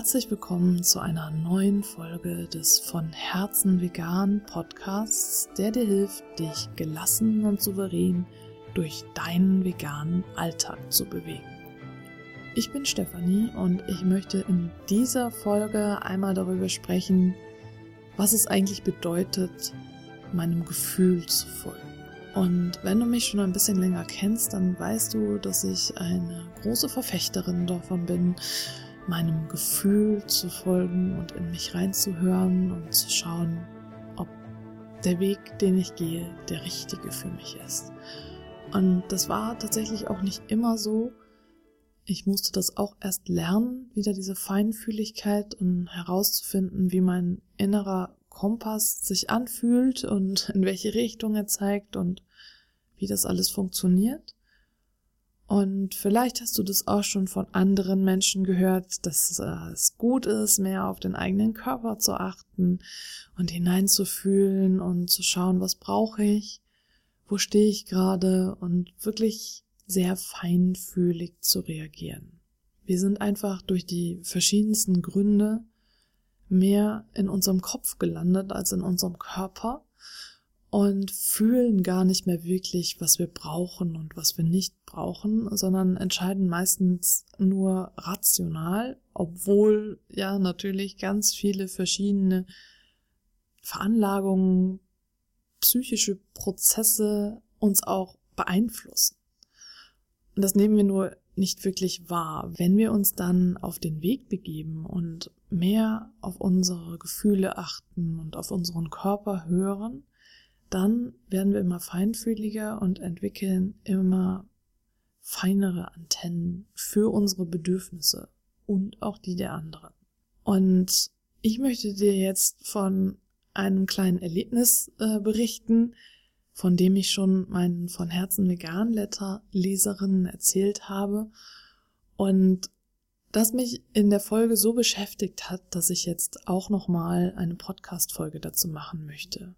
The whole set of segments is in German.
Herzlich willkommen zu einer neuen Folge des von Herzen vegan Podcasts, der dir hilft, dich gelassen und souverän durch deinen veganen Alltag zu bewegen. Ich bin Stefanie und ich möchte in dieser Folge einmal darüber sprechen, was es eigentlich bedeutet, meinem Gefühl zu folgen. Und wenn du mich schon ein bisschen länger kennst, dann weißt du, dass ich eine große Verfechterin davon bin, meinem Gefühl zu folgen und in mich reinzuhören und zu schauen, ob der Weg, den ich gehe, der richtige für mich ist. Und das war tatsächlich auch nicht immer so. Ich musste das auch erst lernen, wieder diese Feinfühligkeit und herauszufinden, wie mein innerer Kompass sich anfühlt und in welche Richtung er zeigt und wie das alles funktioniert. Und vielleicht hast du das auch schon von anderen Menschen gehört, dass es gut ist, mehr auf den eigenen Körper zu achten und hineinzufühlen und zu schauen, was brauche ich, wo stehe ich gerade und wirklich sehr feinfühlig zu reagieren. Wir sind einfach durch die verschiedensten Gründe mehr in unserem Kopf gelandet als in unserem Körper und fühlen gar nicht mehr wirklich, was wir brauchen und was wir nicht brauchen, sondern entscheiden meistens nur rational, obwohl ja natürlich ganz viele verschiedene Veranlagungen, psychische Prozesse uns auch beeinflussen. Und das nehmen wir nur nicht wirklich wahr. Wenn wir uns dann auf den Weg begeben und mehr auf unsere Gefühle achten und auf unseren Körper hören, dann werden wir immer feinfühliger und entwickeln immer feinere Antennen für unsere Bedürfnisse und auch die der anderen. Und ich möchte dir jetzt von einem kleinen Erlebnis äh, berichten, von dem ich schon meinen von Herzen vegan Leserinnen erzählt habe und das mich in der Folge so beschäftigt hat, dass ich jetzt auch noch mal eine Podcast Folge dazu machen möchte.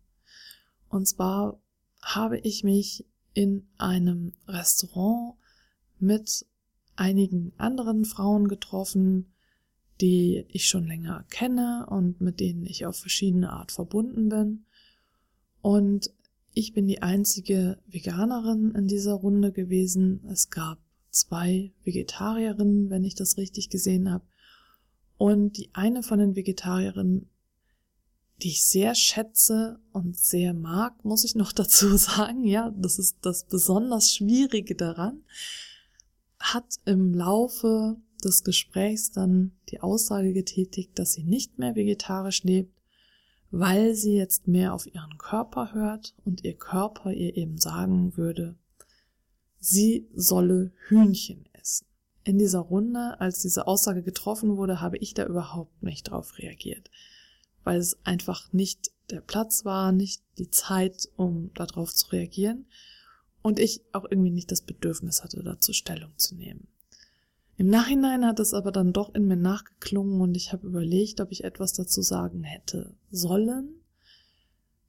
Und zwar habe ich mich in einem Restaurant mit einigen anderen Frauen getroffen, die ich schon länger kenne und mit denen ich auf verschiedene Art verbunden bin. Und ich bin die einzige Veganerin in dieser Runde gewesen. Es gab zwei Vegetarierinnen, wenn ich das richtig gesehen habe. Und die eine von den Vegetarierinnen die ich sehr schätze und sehr mag, muss ich noch dazu sagen. Ja, das ist das besonders Schwierige daran. Hat im Laufe des Gesprächs dann die Aussage getätigt, dass sie nicht mehr vegetarisch lebt, weil sie jetzt mehr auf ihren Körper hört und ihr Körper ihr eben sagen würde, sie solle Hühnchen essen. In dieser Runde, als diese Aussage getroffen wurde, habe ich da überhaupt nicht drauf reagiert weil es einfach nicht der Platz war, nicht die Zeit, um darauf zu reagieren und ich auch irgendwie nicht das Bedürfnis hatte, dazu Stellung zu nehmen. Im Nachhinein hat es aber dann doch in mir nachgeklungen und ich habe überlegt, ob ich etwas dazu sagen hätte sollen,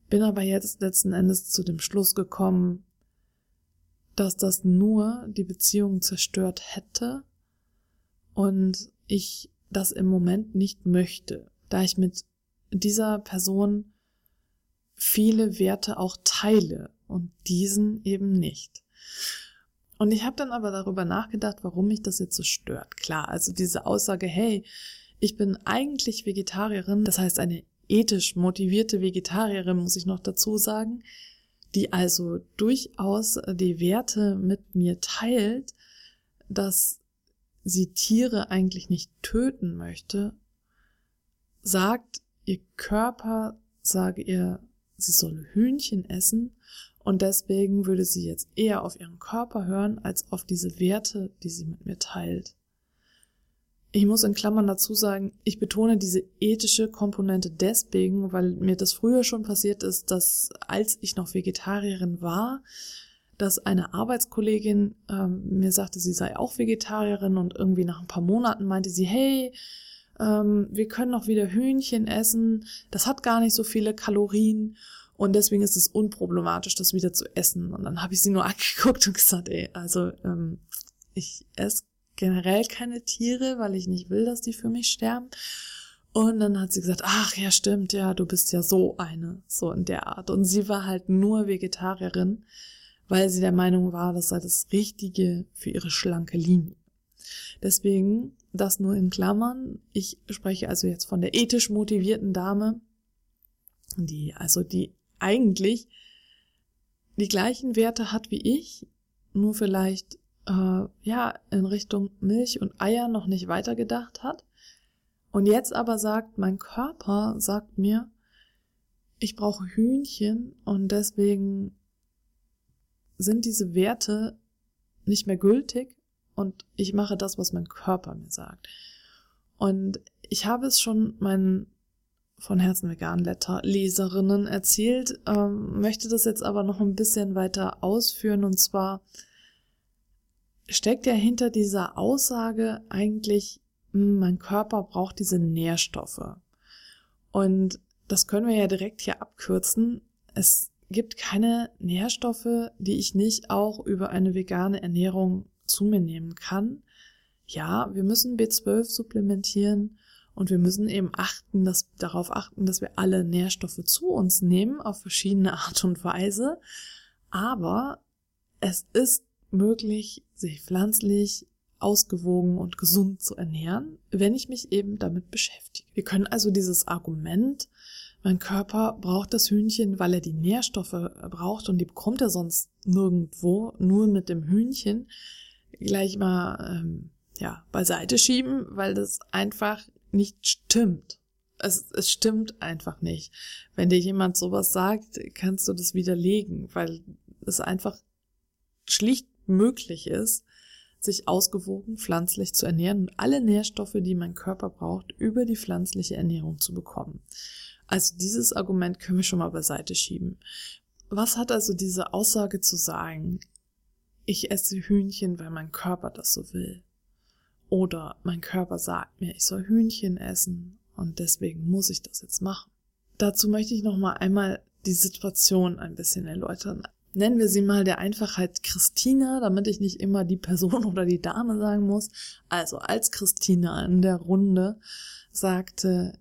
bin aber jetzt letzten Endes zu dem Schluss gekommen, dass das nur die Beziehung zerstört hätte und ich das im Moment nicht möchte, da ich mit dieser Person viele Werte auch teile und diesen eben nicht. Und ich habe dann aber darüber nachgedacht, warum mich das jetzt so stört. Klar, also diese Aussage, hey, ich bin eigentlich Vegetarierin, das heißt eine ethisch motivierte Vegetarierin, muss ich noch dazu sagen, die also durchaus die Werte mit mir teilt, dass sie Tiere eigentlich nicht töten möchte, sagt, ihr Körper sage ihr, sie solle Hühnchen essen und deswegen würde sie jetzt eher auf ihren Körper hören als auf diese Werte, die sie mit mir teilt. Ich muss in Klammern dazu sagen, ich betone diese ethische Komponente deswegen, weil mir das früher schon passiert ist, dass als ich noch Vegetarierin war, dass eine Arbeitskollegin ähm, mir sagte, sie sei auch Vegetarierin und irgendwie nach ein paar Monaten meinte sie, hey, ähm, wir können noch wieder Hühnchen essen, das hat gar nicht so viele Kalorien und deswegen ist es unproblematisch, das wieder zu essen. Und dann habe ich sie nur angeguckt und gesagt, ey, also ähm, ich esse generell keine Tiere, weil ich nicht will, dass die für mich sterben. Und dann hat sie gesagt, ach ja, stimmt, ja, du bist ja so eine, so in der Art. Und sie war halt nur Vegetarierin, weil sie der Meinung war, das sei das Richtige für ihre schlanke Linie. Deswegen, das nur in Klammern. Ich spreche also jetzt von der ethisch motivierten Dame, die, also die eigentlich die gleichen Werte hat wie ich, nur vielleicht, äh, ja, in Richtung Milch und Eier noch nicht weitergedacht hat und jetzt aber sagt, mein Körper sagt mir, ich brauche Hühnchen und deswegen sind diese Werte nicht mehr gültig und ich mache das, was mein Körper mir sagt. Und ich habe es schon meinen von Herzen vegan Leserinnen erzählt, ähm, möchte das jetzt aber noch ein bisschen weiter ausführen und zwar steckt ja hinter dieser Aussage eigentlich hm, mein Körper braucht diese Nährstoffe. Und das können wir ja direkt hier abkürzen. Es gibt keine Nährstoffe, die ich nicht auch über eine vegane Ernährung zu mir nehmen kann. Ja, wir müssen B12 supplementieren und wir müssen eben achten, dass, darauf achten, dass wir alle Nährstoffe zu uns nehmen auf verschiedene Art und Weise. Aber es ist möglich, sich pflanzlich ausgewogen und gesund zu ernähren, wenn ich mich eben damit beschäftige. Wir können also dieses Argument, mein Körper braucht das Hühnchen, weil er die Nährstoffe braucht und die bekommt er sonst nirgendwo, nur mit dem Hühnchen, gleich mal ähm, ja beiseite schieben, weil das einfach nicht stimmt. Es, es stimmt einfach nicht. Wenn dir jemand sowas sagt, kannst du das widerlegen, weil es einfach schlicht möglich ist, sich ausgewogen pflanzlich zu ernähren und alle Nährstoffe, die mein Körper braucht, über die pflanzliche Ernährung zu bekommen. Also dieses Argument können wir schon mal beiseite schieben. Was hat also diese Aussage zu sagen? Ich esse Hühnchen, weil mein Körper das so will. Oder mein Körper sagt mir, ich soll Hühnchen essen und deswegen muss ich das jetzt machen. Dazu möchte ich noch mal einmal die Situation ein bisschen erläutern nennen wir sie mal der Einfachheit Christina, damit ich nicht immer die Person oder die Dame sagen muss. Also als Christina in der Runde sagte,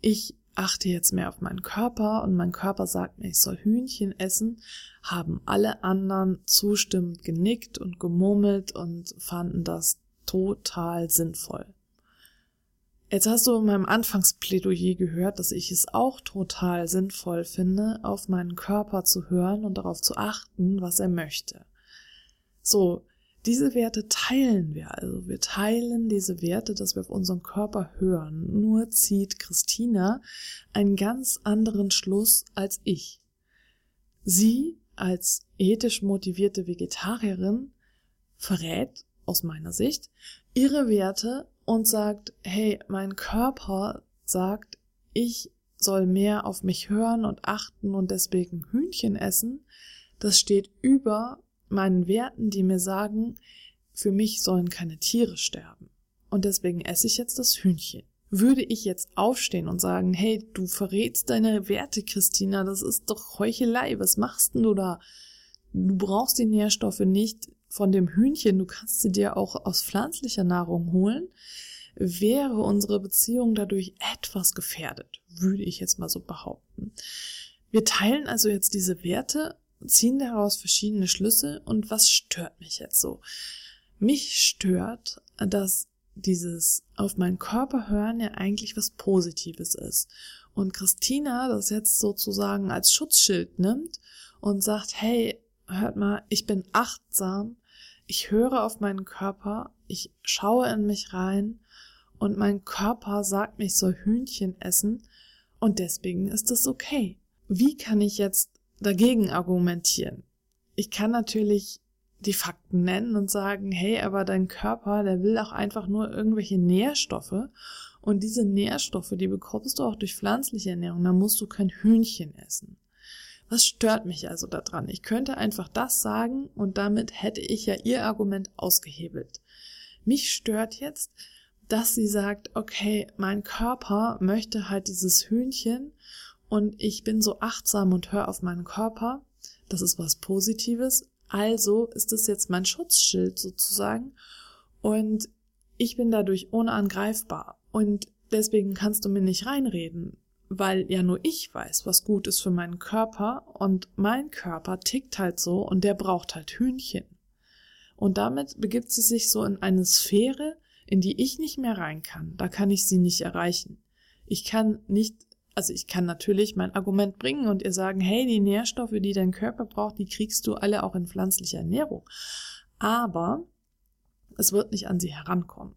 ich achte jetzt mehr auf meinen Körper und mein Körper sagt mir, ich soll Hühnchen essen, haben alle anderen zustimmend genickt und gemurmelt und fanden das total sinnvoll. Jetzt hast du in meinem Anfangsplädoyer gehört, dass ich es auch total sinnvoll finde, auf meinen Körper zu hören und darauf zu achten, was er möchte. So, diese Werte teilen wir also. Wir teilen diese Werte, dass wir auf unseren Körper hören. Nur zieht Christina einen ganz anderen Schluss als ich. Sie als ethisch motivierte Vegetarierin verrät aus meiner Sicht ihre Werte und sagt, hey, mein Körper sagt, ich soll mehr auf mich hören und achten und deswegen Hühnchen essen, das steht über meinen Werten, die mir sagen, für mich sollen keine Tiere sterben. Und deswegen esse ich jetzt das Hühnchen. Würde ich jetzt aufstehen und sagen, hey, du verrätst deine Werte, Christina, das ist doch Heuchelei, was machst denn du da? Du brauchst die Nährstoffe nicht, von dem Hühnchen, du kannst sie dir auch aus pflanzlicher Nahrung holen, wäre unsere Beziehung dadurch etwas gefährdet, würde ich jetzt mal so behaupten. Wir teilen also jetzt diese Werte, ziehen daraus verschiedene Schlüsse und was stört mich jetzt so? Mich stört, dass dieses auf meinen Körper hören ja eigentlich was Positives ist. Und Christina das jetzt sozusagen als Schutzschild nimmt und sagt, hey, hört mal, ich bin achtsam, ich höre auf meinen Körper, ich schaue in mich rein und mein Körper sagt mir, ich soll Hühnchen essen und deswegen ist es okay. Wie kann ich jetzt dagegen argumentieren? Ich kann natürlich die Fakten nennen und sagen, hey, aber dein Körper, der will auch einfach nur irgendwelche Nährstoffe und diese Nährstoffe, die bekommst du auch durch pflanzliche Ernährung, da musst du kein Hühnchen essen. Was stört mich also daran? Ich könnte einfach das sagen und damit hätte ich ja ihr Argument ausgehebelt. Mich stört jetzt, dass sie sagt, okay, mein Körper möchte halt dieses Hühnchen und ich bin so achtsam und höre auf meinen Körper. Das ist was Positives. Also ist es jetzt mein Schutzschild sozusagen. Und ich bin dadurch unangreifbar. Und deswegen kannst du mir nicht reinreden, weil ja nur ich weiß, was gut ist für meinen Körper und mein Körper tickt halt so und der braucht halt Hühnchen. Und damit begibt sie sich so in eine Sphäre, in die ich nicht mehr rein kann. Da kann ich sie nicht erreichen. Ich kann nicht, also ich kann natürlich mein Argument bringen und ihr sagen, hey, die Nährstoffe, die dein Körper braucht, die kriegst du alle auch in pflanzlicher Ernährung. Aber es wird nicht an sie herankommen.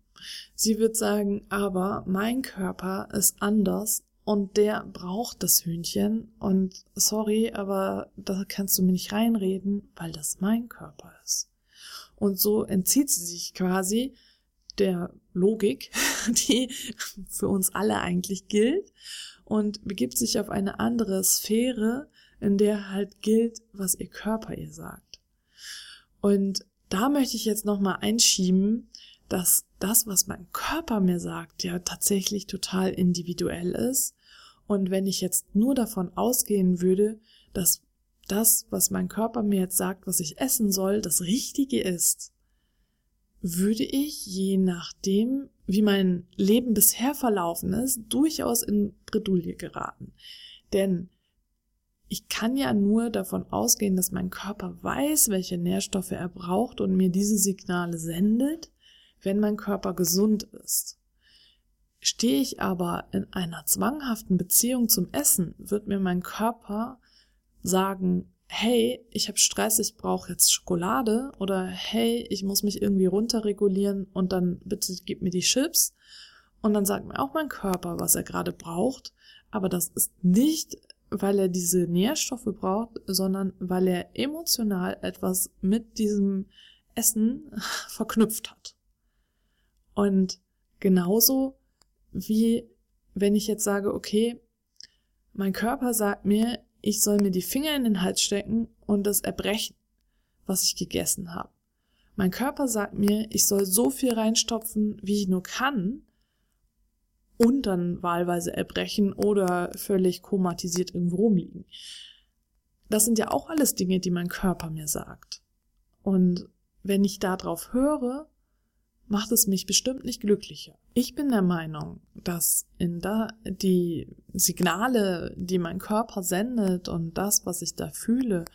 Sie wird sagen, aber mein Körper ist anders und der braucht das Hühnchen und sorry, aber da kannst du mir nicht reinreden, weil das mein Körper ist. Und so entzieht sie sich quasi der Logik, die für uns alle eigentlich gilt und begibt sich auf eine andere Sphäre, in der halt gilt, was ihr Körper ihr sagt. Und da möchte ich jetzt nochmal einschieben, dass das, was mein Körper mir sagt, ja tatsächlich total individuell ist. Und wenn ich jetzt nur davon ausgehen würde, dass das, was mein Körper mir jetzt sagt, was ich essen soll, das Richtige ist, würde ich, je nachdem, wie mein Leben bisher verlaufen ist, durchaus in Bredouille geraten. Denn ich kann ja nur davon ausgehen, dass mein Körper weiß, welche Nährstoffe er braucht und mir diese Signale sendet, wenn mein Körper gesund ist. Stehe ich aber in einer zwanghaften Beziehung zum Essen, wird mir mein Körper sagen, hey, ich habe Stress, ich brauche jetzt Schokolade oder hey, ich muss mich irgendwie runterregulieren und dann bitte gib mir die Chips. Und dann sagt mir auch mein Körper, was er gerade braucht, aber das ist nicht weil er diese Nährstoffe braucht, sondern weil er emotional etwas mit diesem Essen verknüpft hat. Und genauso wie wenn ich jetzt sage, okay, mein Körper sagt mir, ich soll mir die Finger in den Hals stecken und das erbrechen, was ich gegessen habe. Mein Körper sagt mir, ich soll so viel reinstopfen, wie ich nur kann, und dann wahlweise erbrechen oder völlig komatisiert irgendwo rumliegen. Das sind ja auch alles Dinge, die mein Körper mir sagt. Und wenn ich darauf höre, macht es mich bestimmt nicht glücklicher. Ich bin der Meinung, dass in da die Signale, die mein Körper sendet und das, was ich da fühle,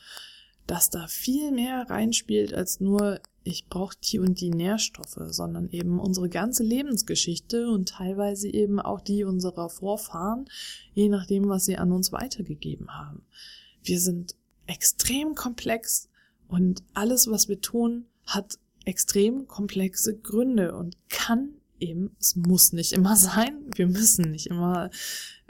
dass da viel mehr reinspielt als nur ich brauche die und die Nährstoffe, sondern eben unsere ganze Lebensgeschichte und teilweise eben auch die unserer Vorfahren, je nachdem, was sie an uns weitergegeben haben. Wir sind extrem komplex und alles, was wir tun, hat extrem komplexe Gründe und kann eben, es muss nicht immer sein, wir müssen nicht immer,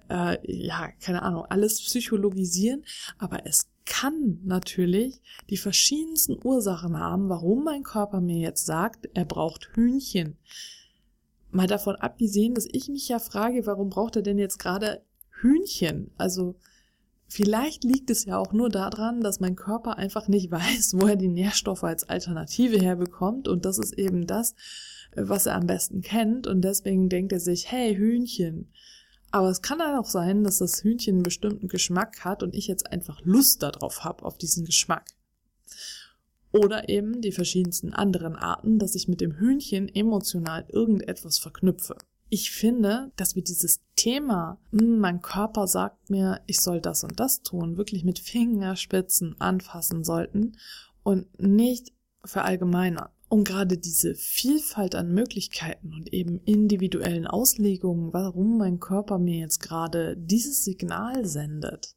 äh, ja, keine Ahnung, alles psychologisieren, aber es kann natürlich die verschiedensten Ursachen haben, warum mein Körper mir jetzt sagt, er braucht Hühnchen. Mal davon abgesehen, dass ich mich ja frage, warum braucht er denn jetzt gerade Hühnchen? Also vielleicht liegt es ja auch nur daran, dass mein Körper einfach nicht weiß, wo er die Nährstoffe als Alternative herbekommt und das ist eben das, was er am besten kennt und deswegen denkt er sich, hey Hühnchen, aber es kann auch sein, dass das Hühnchen einen bestimmten Geschmack hat und ich jetzt einfach Lust darauf habe, auf diesen Geschmack. Oder eben die verschiedensten anderen Arten, dass ich mit dem Hühnchen emotional irgendetwas verknüpfe. Ich finde, dass wir dieses Thema, hm, mein Körper sagt mir, ich soll das und das tun, wirklich mit Fingerspitzen anfassen sollten und nicht verallgemeinern. Und gerade diese Vielfalt an Möglichkeiten und eben individuellen Auslegungen, warum mein Körper mir jetzt gerade dieses Signal sendet,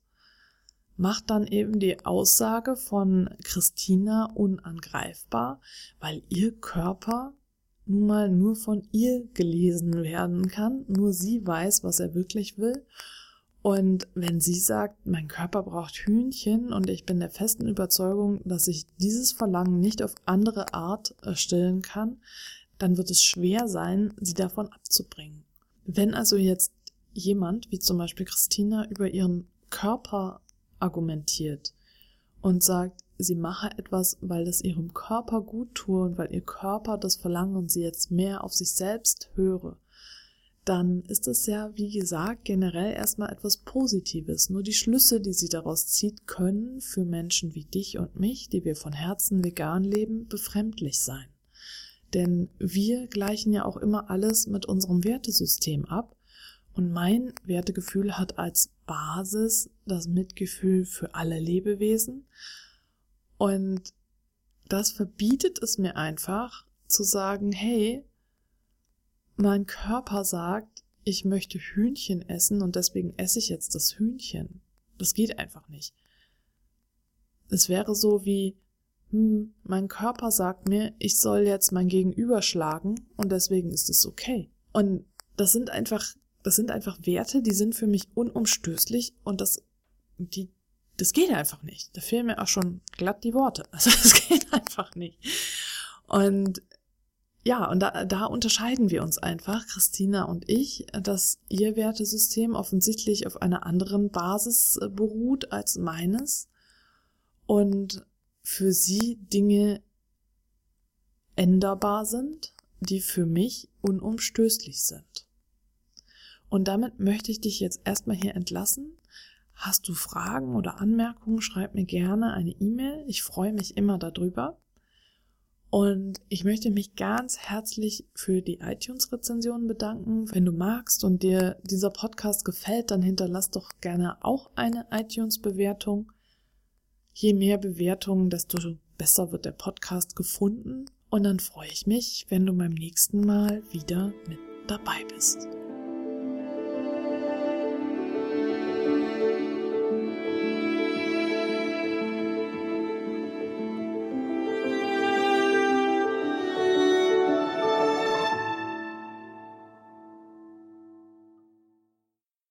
macht dann eben die Aussage von Christina unangreifbar, weil ihr Körper nun mal nur von ihr gelesen werden kann, nur sie weiß, was er wirklich will und wenn sie sagt, mein Körper braucht Hühnchen und ich bin der festen Überzeugung, dass ich dieses Verlangen nicht auf andere Art stillen kann, dann wird es schwer sein, sie davon abzubringen. Wenn also jetzt jemand, wie zum Beispiel Christina, über ihren Körper argumentiert und sagt, sie mache etwas, weil es ihrem Körper gut tue und weil ihr Körper das verlangt und sie jetzt mehr auf sich selbst höre, dann ist es ja, wie gesagt, generell erstmal etwas Positives. Nur die Schlüsse, die sie daraus zieht, können für Menschen wie dich und mich, die wir von Herzen vegan leben, befremdlich sein. Denn wir gleichen ja auch immer alles mit unserem Wertesystem ab. Und mein Wertegefühl hat als Basis das Mitgefühl für alle Lebewesen. Und das verbietet es mir einfach zu sagen, hey, mein Körper sagt, ich möchte Hühnchen essen und deswegen esse ich jetzt das Hühnchen. Das geht einfach nicht. Es wäre so wie, hm, mein Körper sagt mir, ich soll jetzt mein Gegenüber schlagen und deswegen ist es okay. Und das sind einfach, das sind einfach Werte, die sind für mich unumstößlich und das, die, das geht einfach nicht. Da fehlen mir auch schon glatt die Worte. Also das geht einfach nicht. Und ja, und da, da unterscheiden wir uns einfach, Christina und ich, dass ihr Wertesystem offensichtlich auf einer anderen Basis äh, beruht als meines und für sie Dinge änderbar sind, die für mich unumstößlich sind. Und damit möchte ich dich jetzt erstmal hier entlassen. Hast du Fragen oder Anmerkungen, schreib mir gerne eine E-Mail. Ich freue mich immer darüber. Und ich möchte mich ganz herzlich für die iTunes-Rezensionen bedanken. Wenn du magst und dir dieser Podcast gefällt, dann hinterlass doch gerne auch eine iTunes-Bewertung. Je mehr Bewertungen, desto besser wird der Podcast gefunden. Und dann freue ich mich, wenn du beim nächsten Mal wieder mit dabei bist.